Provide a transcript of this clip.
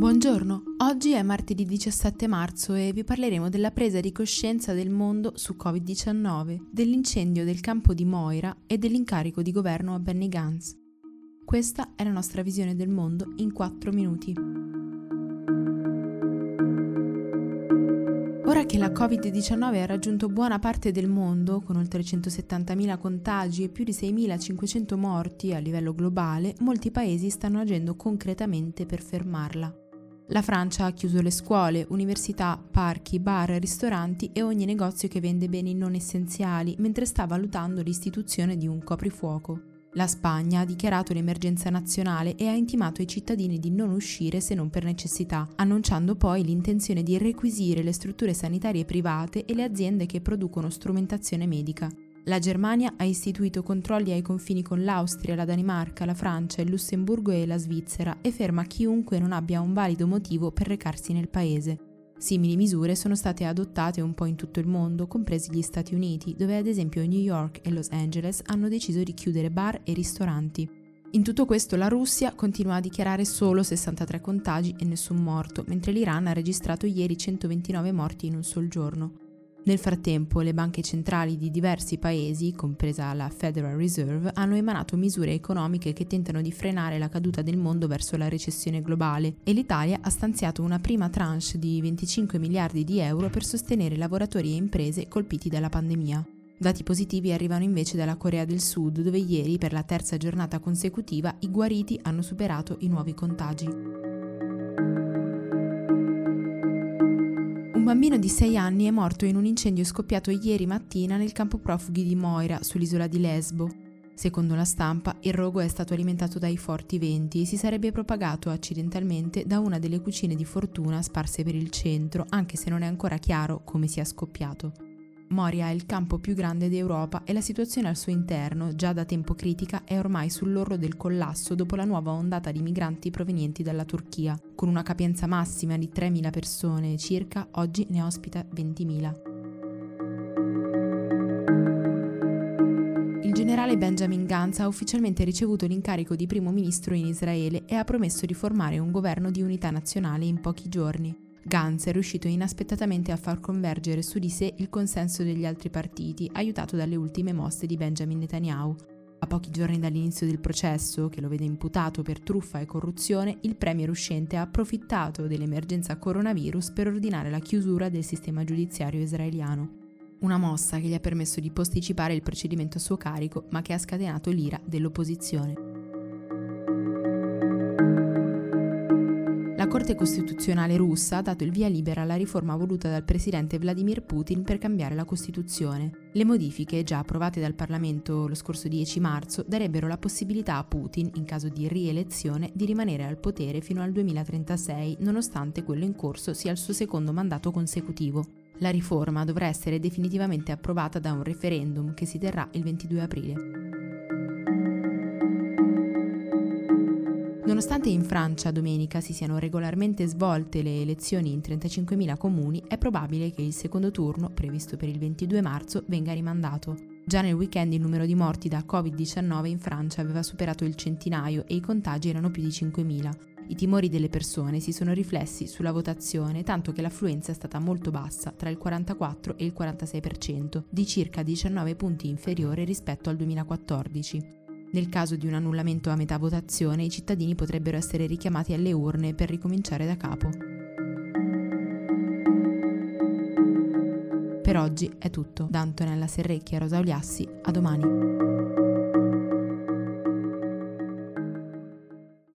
Buongiorno, oggi è martedì 17 marzo e vi parleremo della presa di coscienza del mondo su Covid-19, dell'incendio del campo di Moira e dell'incarico di governo a Benny Gantz. Questa è la nostra visione del mondo in 4 minuti. Ora che la Covid-19 ha raggiunto buona parte del mondo, con oltre 170.000 contagi e più di 6.500 morti a livello globale, molti paesi stanno agendo concretamente per fermarla. La Francia ha chiuso le scuole, università, parchi, bar, ristoranti e ogni negozio che vende beni non essenziali, mentre sta valutando l'istituzione di un coprifuoco. La Spagna ha dichiarato l'emergenza nazionale e ha intimato ai cittadini di non uscire se non per necessità, annunciando poi l'intenzione di requisire le strutture sanitarie private e le aziende che producono strumentazione medica. La Germania ha istituito controlli ai confini con l'Austria, la Danimarca, la Francia, il Lussemburgo e la Svizzera e ferma chiunque non abbia un valido motivo per recarsi nel paese. Simili misure sono state adottate un po' in tutto il mondo, compresi gli Stati Uniti, dove ad esempio New York e Los Angeles hanno deciso di chiudere bar e ristoranti. In tutto questo la Russia continua a dichiarare solo 63 contagi e nessun morto, mentre l'Iran ha registrato ieri 129 morti in un sol giorno. Nel frattempo, le banche centrali di diversi paesi, compresa la Federal Reserve, hanno emanato misure economiche che tentano di frenare la caduta del mondo verso la recessione globale e l'Italia ha stanziato una prima tranche di 25 miliardi di euro per sostenere lavoratori e imprese colpiti dalla pandemia. Dati positivi arrivano invece dalla Corea del Sud, dove ieri, per la terza giornata consecutiva, i guariti hanno superato i nuovi contagi. Bambino di 6 anni è morto in un incendio scoppiato ieri mattina nel campo profughi di Moira, sull'isola di Lesbo. Secondo la stampa, il rogo è stato alimentato dai forti venti e si sarebbe propagato accidentalmente da una delle cucine di fortuna sparse per il centro, anche se non è ancora chiaro come sia scoppiato. Moria è il campo più grande d'Europa e la situazione al suo interno, già da tempo critica, è ormai sull'orlo del collasso dopo la nuova ondata di migranti provenienti dalla Turchia. Con una capienza massima di 3.000 persone circa, oggi ne ospita 20.000. Il generale Benjamin Gantz ha ufficialmente ricevuto l'incarico di primo ministro in Israele e ha promesso di formare un governo di unità nazionale in pochi giorni. Gantz è riuscito inaspettatamente a far convergere su di sé il consenso degli altri partiti, aiutato dalle ultime mosse di Benjamin Netanyahu. A pochi giorni dall'inizio del processo, che lo vede imputato per truffa e corruzione, il premier uscente ha approfittato dell'emergenza coronavirus per ordinare la chiusura del sistema giudiziario israeliano. Una mossa che gli ha permesso di posticipare il procedimento a suo carico, ma che ha scatenato l'ira dell'opposizione. Corte Costituzionale russa ha dato il via libera alla riforma voluta dal presidente Vladimir Putin per cambiare la Costituzione. Le modifiche, già approvate dal Parlamento lo scorso 10 marzo, darebbero la possibilità a Putin, in caso di rielezione, di rimanere al potere fino al 2036, nonostante quello in corso sia il suo secondo mandato consecutivo. La riforma dovrà essere definitivamente approvata da un referendum che si terrà il 22 aprile. Nonostante in Francia domenica si siano regolarmente svolte le elezioni in 35.000 comuni, è probabile che il secondo turno, previsto per il 22 marzo, venga rimandato. Già nel weekend il numero di morti da Covid-19 in Francia aveva superato il centinaio e i contagi erano più di 5.000. I timori delle persone si sono riflessi sulla votazione, tanto che l'affluenza è stata molto bassa, tra il 44 e il 46%, di circa 19 punti inferiore rispetto al 2014. Nel caso di un annullamento a metà votazione, i cittadini potrebbero essere richiamati alle urne per ricominciare da capo. Per oggi è tutto. Da Antonella Serrecchi a Rosa Oliassi, a domani.